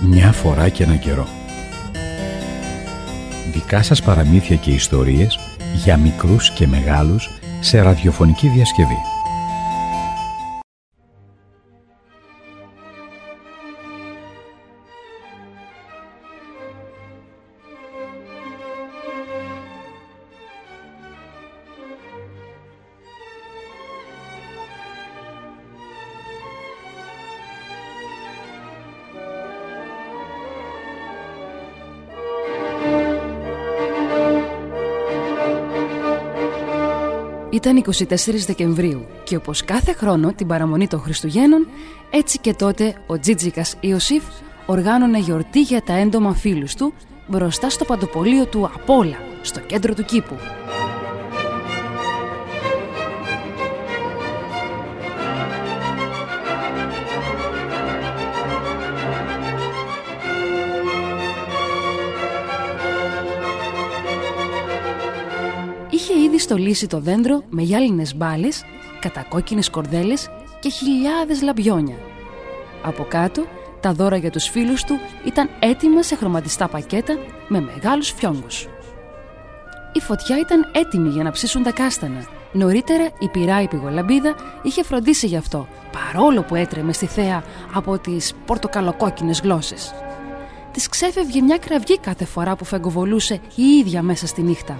μια φορά και ένα καιρό. Δικά σας παραμύθια και ιστορίες για μικρούς και μεγάλους σε ραδιοφωνική διασκευή. Ήταν 24 Δεκεμβρίου και όπως κάθε χρόνο την παραμονή των Χριστουγέννων, έτσι και τότε ο Τζίτζικας Ιωσήφ οργάνωνε γιορτή για τα έντομα φίλους του μπροστά στο παντοπολείο του Απόλα, στο κέντρο του κήπου. Στολίσει το δέντρο με γυάλινες μπάλες, κατακόκκινες κορδέλες και χιλιάδες λαμπιόνια. Από κάτω, τα δώρα για τους φίλους του ήταν έτοιμα σε χρωματιστά πακέτα με μεγάλους φιόγκους. Η φωτιά ήταν έτοιμη για να ψήσουν τα κάστανα. Νωρίτερα η πυρά η πηγολαμπίδα είχε φροντίσει γι' αυτό, παρόλο που έτρεμε στη θέα από τις πορτοκαλοκόκκινες γλώσσες. Της ξέφευγε μια κραυγή κάθε φορά που φεγκοβολούσε η ίδια μέσα στη νύχτα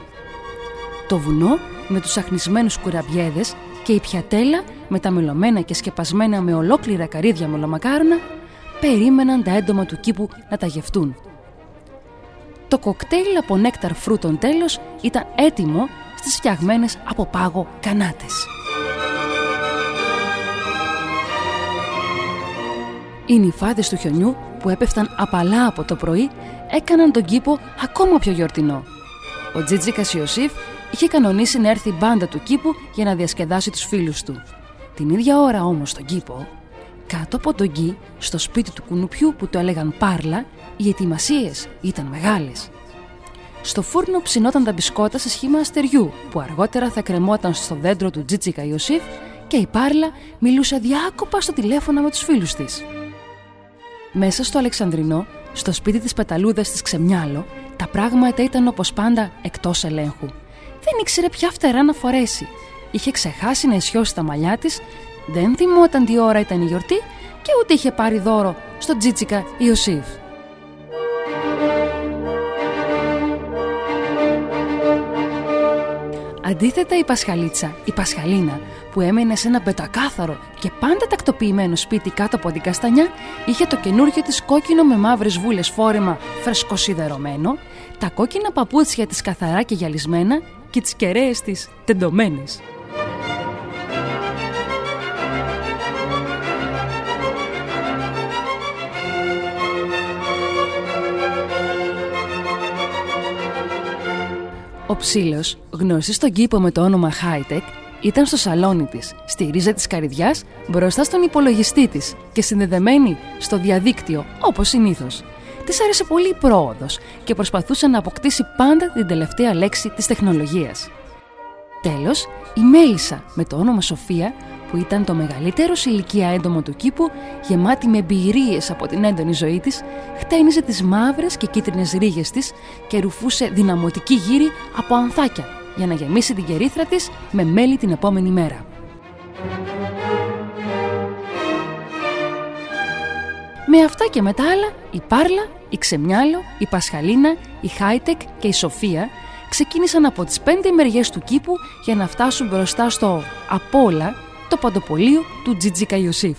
το βουνό με τους αχνισμένους κουραμπιέδες και η πιατέλα με τα μελωμένα και σκεπασμένα με ολόκληρα καρύδια μελομακάρονα περίμεναν τα έντομα του κήπου να τα γευτούν. Το κοκτέιλ από νέκταρ φρούτων τέλος ήταν έτοιμο στις φτιαγμένες από πάγο κανάτες. Οι νυφάδες του χιονιού που έπεφταν απαλά από το πρωί έκαναν τον κήπο ακόμα πιο γιορτινό. Ο Τζίτζικας Ιωσήφ είχε κανονίσει να έρθει η μπάντα του κήπου για να διασκεδάσει τους φίλους του. Την ίδια ώρα όμως στον κήπο, κάτω από τον γκί, στο σπίτι του κουνουπιού που το έλεγαν Πάρλα, οι ετοιμασίες ήταν μεγάλες. Στο φούρνο ψινόταν τα μπισκότα σε σχήμα αστεριού, που αργότερα θα κρεμόταν στο δέντρο του Τζίτσικα Ιωσήφ και η Πάρλα μιλούσε διάκοπα στο τηλέφωνο με τους φίλους της. Μέσα στο Αλεξανδρινό, στο σπίτι της πεταλούδας της Ξεμιάλο, τα πράγματα ήταν όπως πάντα εκτός ελέγχου δεν ήξερε ποια φτερά να φορέσει. Είχε ξεχάσει να ισιώσει τα μαλλιά της, δεν θυμόταν τι ώρα ήταν η γιορτή και ούτε είχε πάρει δώρο στο Τζίτσικα Ιωσήφ. Αντίθετα η Πασχαλίτσα, η Πασχαλίνα, που έμενε σε ένα πετακάθαρο και πάντα τακτοποιημένο σπίτι κάτω από την καστανιά, είχε το καινούργιο της κόκκινο με μαύρες βούλες φόρεμα φρεσκοσιδερωμένο, τα κόκκινα παπούτσια της καθαρά και γυαλισμένα και τις κεραίες της τεντωμένες. Ο ψήλος, γνωστή στον κήπο με το όνομα Hightech, ήταν στο σαλόνι της, στη ρίζα της καρυδιάς, μπροστά στον υπολογιστή της και συνδεδεμένη στο διαδίκτυο, όπως συνήθως. Της άρεσε πολύ η πρόοδος και προσπαθούσε να αποκτήσει πάντα την τελευταία λέξη της τεχνολογίας. Τέλος, η Μέλισσα με το όνομα Σοφία, που ήταν το μεγαλύτερο σε ηλικία έντομο του κήπου, γεμάτη με εμπειρίες από την έντονη ζωή της, χτένιζε τις μαύρες και κίτρινες ρίγες της και ρουφούσε δυναμωτική γύρι από ανθάκια για να γεμίσει την κερίθρα της με μέλι την επόμενη μέρα. Με αυτά και με τα άλλα, η Πάρλα, η Ξεμιάλο, η Πασχαλίνα, η Χάιτεκ και η Σοφία ξεκίνησαν από τις πέντε μεριές του κήπου για να φτάσουν μπροστά στο Απόλα, το παντοπολείο του Τζιτζίκα Ιωσήφ.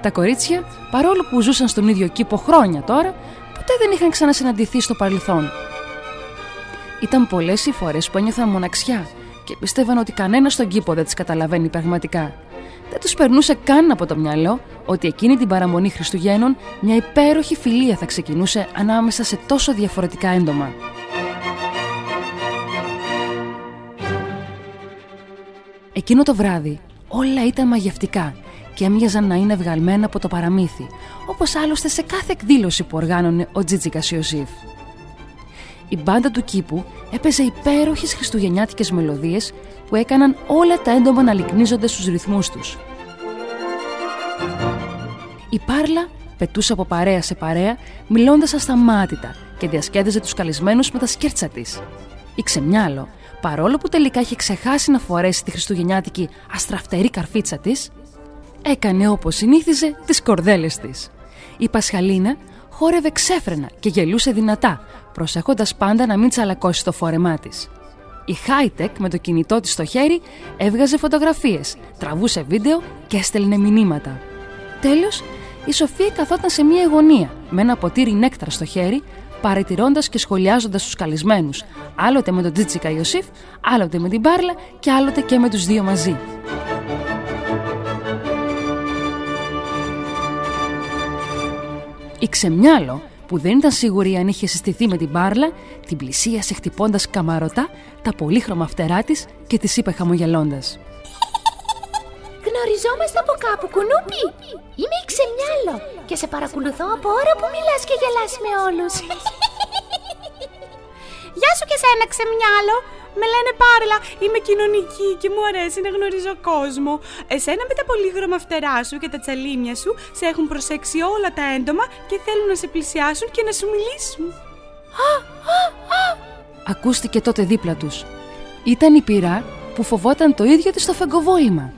Τα κορίτσια, παρόλο που ζούσαν στον ίδιο κήπο χρόνια τώρα, ποτέ δεν είχαν ξανασυναντηθεί στο παρελθόν. Ήταν πολλές οι φορές που ένιωθαν μοναξιά και πίστευαν ότι κανένας στον κήπο δεν τις καταλαβαίνει πραγματικά δεν τους περνούσε καν από το μυαλό ότι εκείνη την παραμονή Χριστουγέννων μια υπέροχη φιλία θα ξεκινούσε ανάμεσα σε τόσο διαφορετικά έντομα. Εκείνο το βράδυ όλα ήταν μαγευτικά και έμοιαζαν να είναι βγαλμένα από το παραμύθι, όπως άλλωστε σε κάθε εκδήλωση που οργάνωνε ο Τζίτζικας Ιωσήφ. Η μπάντα του κήπου έπαιζε υπέροχες χριστουγεννιάτικες μελωδίες που έκαναν όλα τα έντομα να λυκνίζονται στους ρυθμούς τους. Η Πάρλα πετούσε από παρέα σε παρέα, μιλώντας ασταμάτητα και διασκέδαζε τους καλεσμένους με τα σκέρτσα της. Η Ξεμιάλο, παρόλο που τελικά είχε ξεχάσει να φορέσει τη χριστουγεννιάτικη αστραφτερή καρφίτσα της, έκανε όπως συνήθιζε τις κορδέλες της. Η Πασχαλίνα χόρευε ξέφρενα και γελούσε δυνατά, προσέχοντας πάντα να μην τσαλακώσει το φόρεμά της. Η Hightech με το κινητό της στο χέρι έβγαζε φωτογραφίες, τραβούσε βίντεο και έστελνε μηνύματα. Τέλος, η Σοφία καθόταν σε μία γωνία με ένα ποτήρι νέκτρα στο χέρι, παρατηρώντας και σχολιάζοντας τους καλεσμένους, άλλοτε με τον Τζίτσικα Ιωσήφ, άλλοτε με την Πάρλα και άλλοτε και με τους δύο μαζί. Η Ξεμιάλο, που δεν ήταν σίγουρη αν είχε συστηθεί με την Πάρλα, την πλησίασε χτυπώντας καμαρωτά τα πολύχρωμα φτερά της και της είπε χαμογελώντας. Γνωριζόμαστε από κάπου, κουνούπι. Είμαι η Ξεμιάλο και σε παρακολουθώ από ώρα που μιλάς και γελάς με όλους. Γεια σου και σένα, Ξεμιάλο. Με λένε Πάρλα, είμαι κοινωνική και μου αρέσει να γνωρίζω κόσμο. Εσένα με τα πολύχρωμα φτερά σου και τα τσαλίμια σου σε έχουν προσέξει όλα τα έντομα και θέλουν να σε πλησιάσουν και να σου μιλήσουν. Α, α, α. Ακούστηκε τότε δίπλα τους. Ήταν η πυρά που φοβόταν το ίδιο της το φεγκοβόλημα.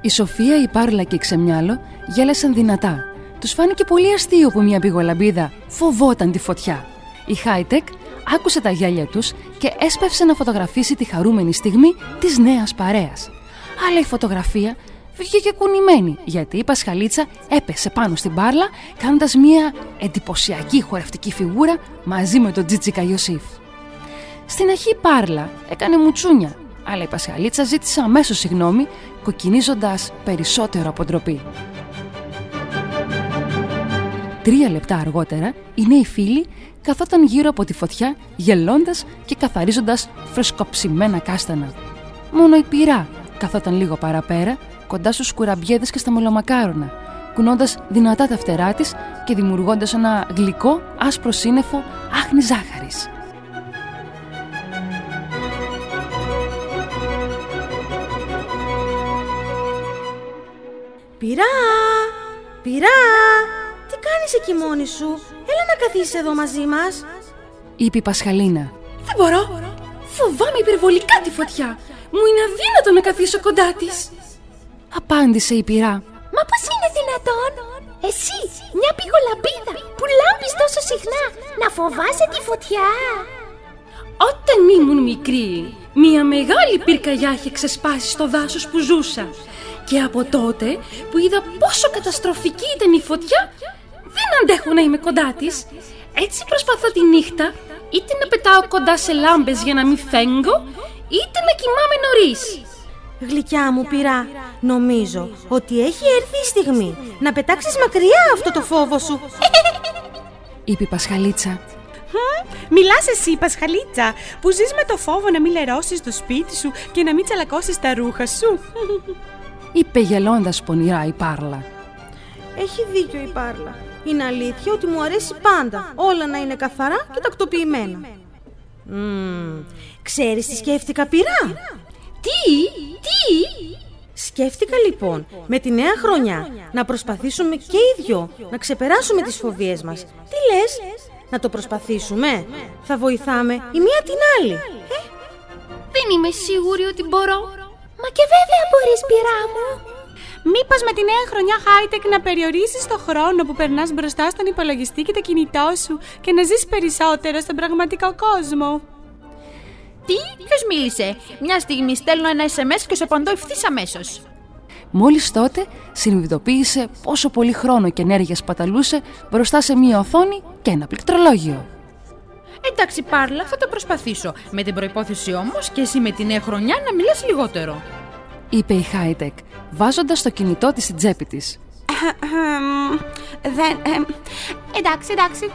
Η Σοφία, η Πάρλα και η Ξεμιάλο γέλασαν δυνατά. Τους φάνηκε πολύ αστείο που μια πηγολαμπίδα φοβόταν τη φωτιά. Η Χάιτεκ άκουσε τα γέλια τους και έσπευσε να φωτογραφίσει τη χαρούμενη στιγμή της νέας παρέας. Αλλά η φωτογραφία βγήκε κουνημένη γιατί η Πασχαλίτσα έπεσε πάνω στην Πάρλα κάνοντας μια εντυπωσιακή χορευτική φιγούρα μαζί με τον Τζίτσικα Ιωσήφ. Στην αρχή η Πάρλα έκανε μουτσούνια αλλά η Πασχαλίτσα ζήτησε αμέσως συγγνώμη κοκκινίζοντας περισσότερο από ντροπή. Τρία λεπτά αργότερα, οι νέοι φίλοι καθόταν γύρω από τη φωτιά, γελώντας και καθαρίζοντας φρεσκοψημένα κάστανα. Μόνο η πυρά καθόταν λίγο παραπέρα, κοντά στους κουραμπιέδες και στα μελομακάρονα, κουνώντας δυνατά τα φτερά της και δημιουργώντας ένα γλυκό άσπρο σύννεφο άχνη ζάχαρης. Πυρά! Πυρά! Τι κάνεις εκεί μόνη σου; Έλα να καθίσεις εδώ μαζί μας. Είπε η Πασχαλίνα. Δεν μπορώ. Φοβάμαι υπερβολικά τη φωτιά. Μου είναι αδύνατο να καθίσω κοντά της. Απάντησε η πυρά. Μα πώς είναι δυνατόν; Εσύ, μια πηγολαμπίδα που λάμπεις τόσο συχνά, να φοβάσαι τη φωτιά; Όταν ήμουν μικρή, μια μεγάλη πυρκαγιά είχε ξεσπάσει στο δάσος που ζούσα και από τότε που είδα πόσο καταστροφική ήταν η φωτιά, δεν αντέχω να είμαι κοντά της. Έτσι προσπαθώ τη νύχτα είτε να πετάω κοντά σε λάμπες για να μην φέγγω, είτε να κοιμάμαι νωρίς. Γλυκιά μου πειρά, νομίζω ότι έχει έρθει η στιγμή να πετάξεις μακριά αυτό το φόβο σου. Είπε η Πασχαλίτσα. Μιλάς εσύ, Πασχαλίτσα, που ζεις με το φόβο να μην λερώσεις το σπίτι σου και να μην τσαλακώσεις τα ρούχα σου είπε γελώντας πονηρά η Πάρλα. Έχει δίκιο η Πάρλα. Είναι αλήθεια ότι μου αρέσει πάντα όλα να είναι καθαρά και τακτοποιημένα. Mm, ξέρεις τι σκέφτηκα πειρά. Τι, τι; Σκέφτηκα λοιπόν με τη νέα χρονιά να προσπαθήσουμε και οι δυο να ξεπεράσουμε τις φοβίες μας. Τι λες, να το προσπαθήσουμε, θα βοηθάμε η μία την άλλη. Ε; Δεν είμαι σίγουρη ότι μπορώ. Μα και βέβαια μπορείς πειρά μου. Μήπως με τη νέα χρονιά high-tech να περιορίσεις το χρόνο που περνάς μπροστά στον υπολογιστή και το κινητό σου και να ζεις περισσότερο στον πραγματικό κόσμο; Τι, ποιος μίλησε; Μια στιγμή στέλνω ένα SMS και σου απαντώ ευθύς αμέσως. Μόλις τότε συνειδητοποίησε πόσο πολύ χρόνο και ενέργεια σπαταλούσε μπροστά σε μία οθόνη και ένα πληκτρολόγιο. Εντάξει, Πάρλα, θα το προσπαθήσω. Με την προπόθεση όμως και εσύ με τη νέα χρονιά να μιλάς λιγότερο. Είπε η Χάιτεκ, βάζοντας το κινητό της στην τσέπη της. Δεν. εντάξει, εντάξει.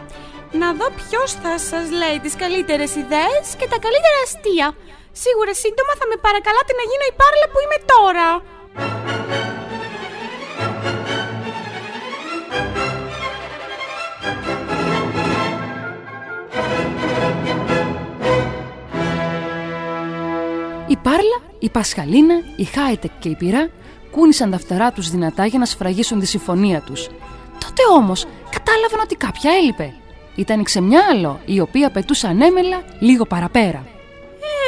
Να δω ποιος θα σας λέει τις καλύτερες ιδέες και τα καλύτερα αστεία. Σίγουρα σύντομα θα με παρακαλάτε να γίνω η Πάρλα που είμαι τώρα. Η Πάρλα, η Πασχαλίνα, η Χάιτεκ και η Πυρά κούνησαν τα φτερά τους δυνατά για να σφραγίσουν τη συμφωνία τους. Το Τότε όμως κατάλαβαν ότι κάποια έλειπε. Ήταν η ξεμιάλο, η οποία πετούσε ανέμελα λίγο παραπέρα.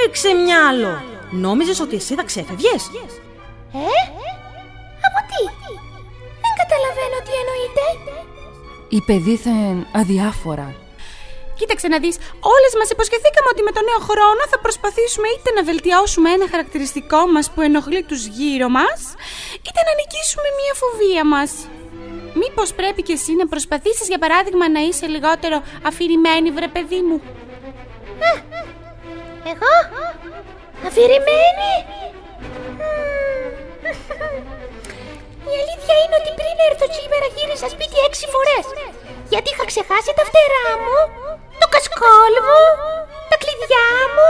Ε, ξεμιάλο. Νόμιζες ότι εσύ θα ξέφευγες; Ε, από τι; Δεν καταλαβαίνω τι εννοείται. Είπε δίθεν αδιάφορα. Κοίταξε να δεις, όλες μας υποσχεθήκαμε ότι με τον νέο χρόνο θα προσπαθήσουμε είτε να βελτιώσουμε ένα χαρακτηριστικό μας που ενοχλεί τους γύρω μας, είτε να νικήσουμε μία φοβία μας. Μήπως πρέπει και εσύ να προσπαθήσεις για παράδειγμα να είσαι λιγότερο αφηρημένη βρε παιδί μου; Εγώ, αφηρημένη; Η αλήθεια είναι ότι πριν έρθω σήμερα γύρισα σπίτι έξι φορές. Γιατί είχα ξεχάσει τα φτερά μου, το κασκόλ μου, τα κλειδιά μου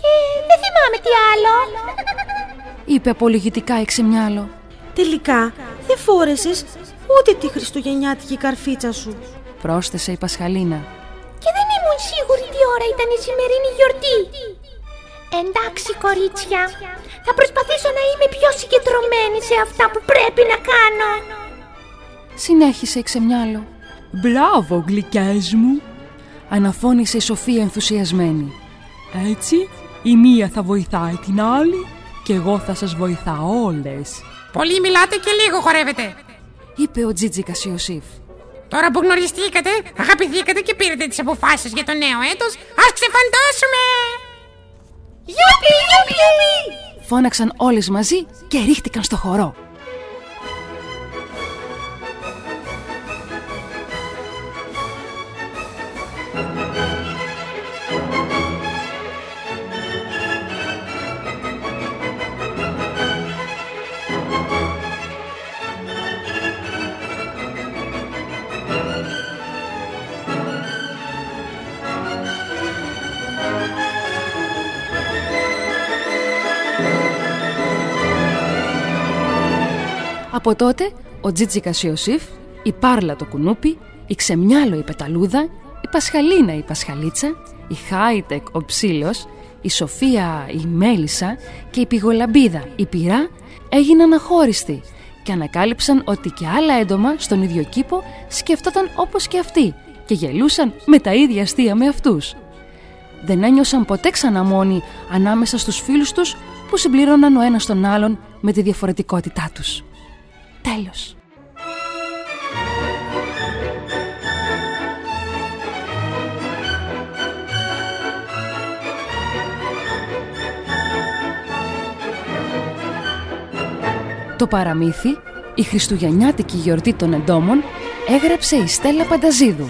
και δεν θυμάμαι τι άλλο. Είπε απολογητικά η ξεμιάλο. Τελικά δεν φόρεσες ούτε τη χριστουγεννιάτικη καρφίτσα σου. Πρόσθεσε η Πασχαλίνα. Και δεν ήμουν σίγουρη τι ώρα ήταν η σημερινή γιορτή. Εντάξει, κορίτσια. Θα προσπαθήσω να είμαι πιο συγκεντρωμένη σε αυτά που πρέπει να κάνω. Συνέχισε η ξεμιάλο. Μπράβο, γλυκές μου. Αναφώνησε η Σοφία ενθουσιασμένη. Έτσι, η μία θα βοηθάει την άλλη και εγώ θα σας βοηθάω όλες. Πολύ μιλάτε και λίγο χορεύετε. Είπε ο Τζίτζικας Ιωσήφ. Τώρα που γνωριστήκατε, αγαπηθήκατε και πήρατε τις αποφάσεις για το νέο έτος, ας ξεφαντάσουμε! Γιούπι, γιούπι, γιούπι. Φώναξαν όλες μαζί και ρίχτηκαν στο χορό. Από τότε ο Τζίτζικας Ιωσήφ, η Πάρλα το κουνούπι, η Ξεμιάλο η Πεταλούδα, η Πασχαλίνα η Πασχαλίτσα, η Χάιτεκ ο Ψήλος, η Σοφία η Μέλισσα και η Πηγολαμπίδα η Πυρά έγιναν αχώριστοι και ανακάλυψαν ότι και άλλα έντομα στον ίδιο κήπο σκεφτόταν όπως και αυτοί και γελούσαν με τα ίδια αστεία με αυτούς. Δεν ένιωσαν ποτέ ξανά μόνοι ανάμεσα στους φίλους τους που συμπλήρωναν ο ένας τον άλλον με τη διαφορετικότητά τους. Τέλος. Το παραμύθι, η χριστουγεννιάτικη γιορτή των εντόμων, έγραψε η Στέλλα Πανταζίδου.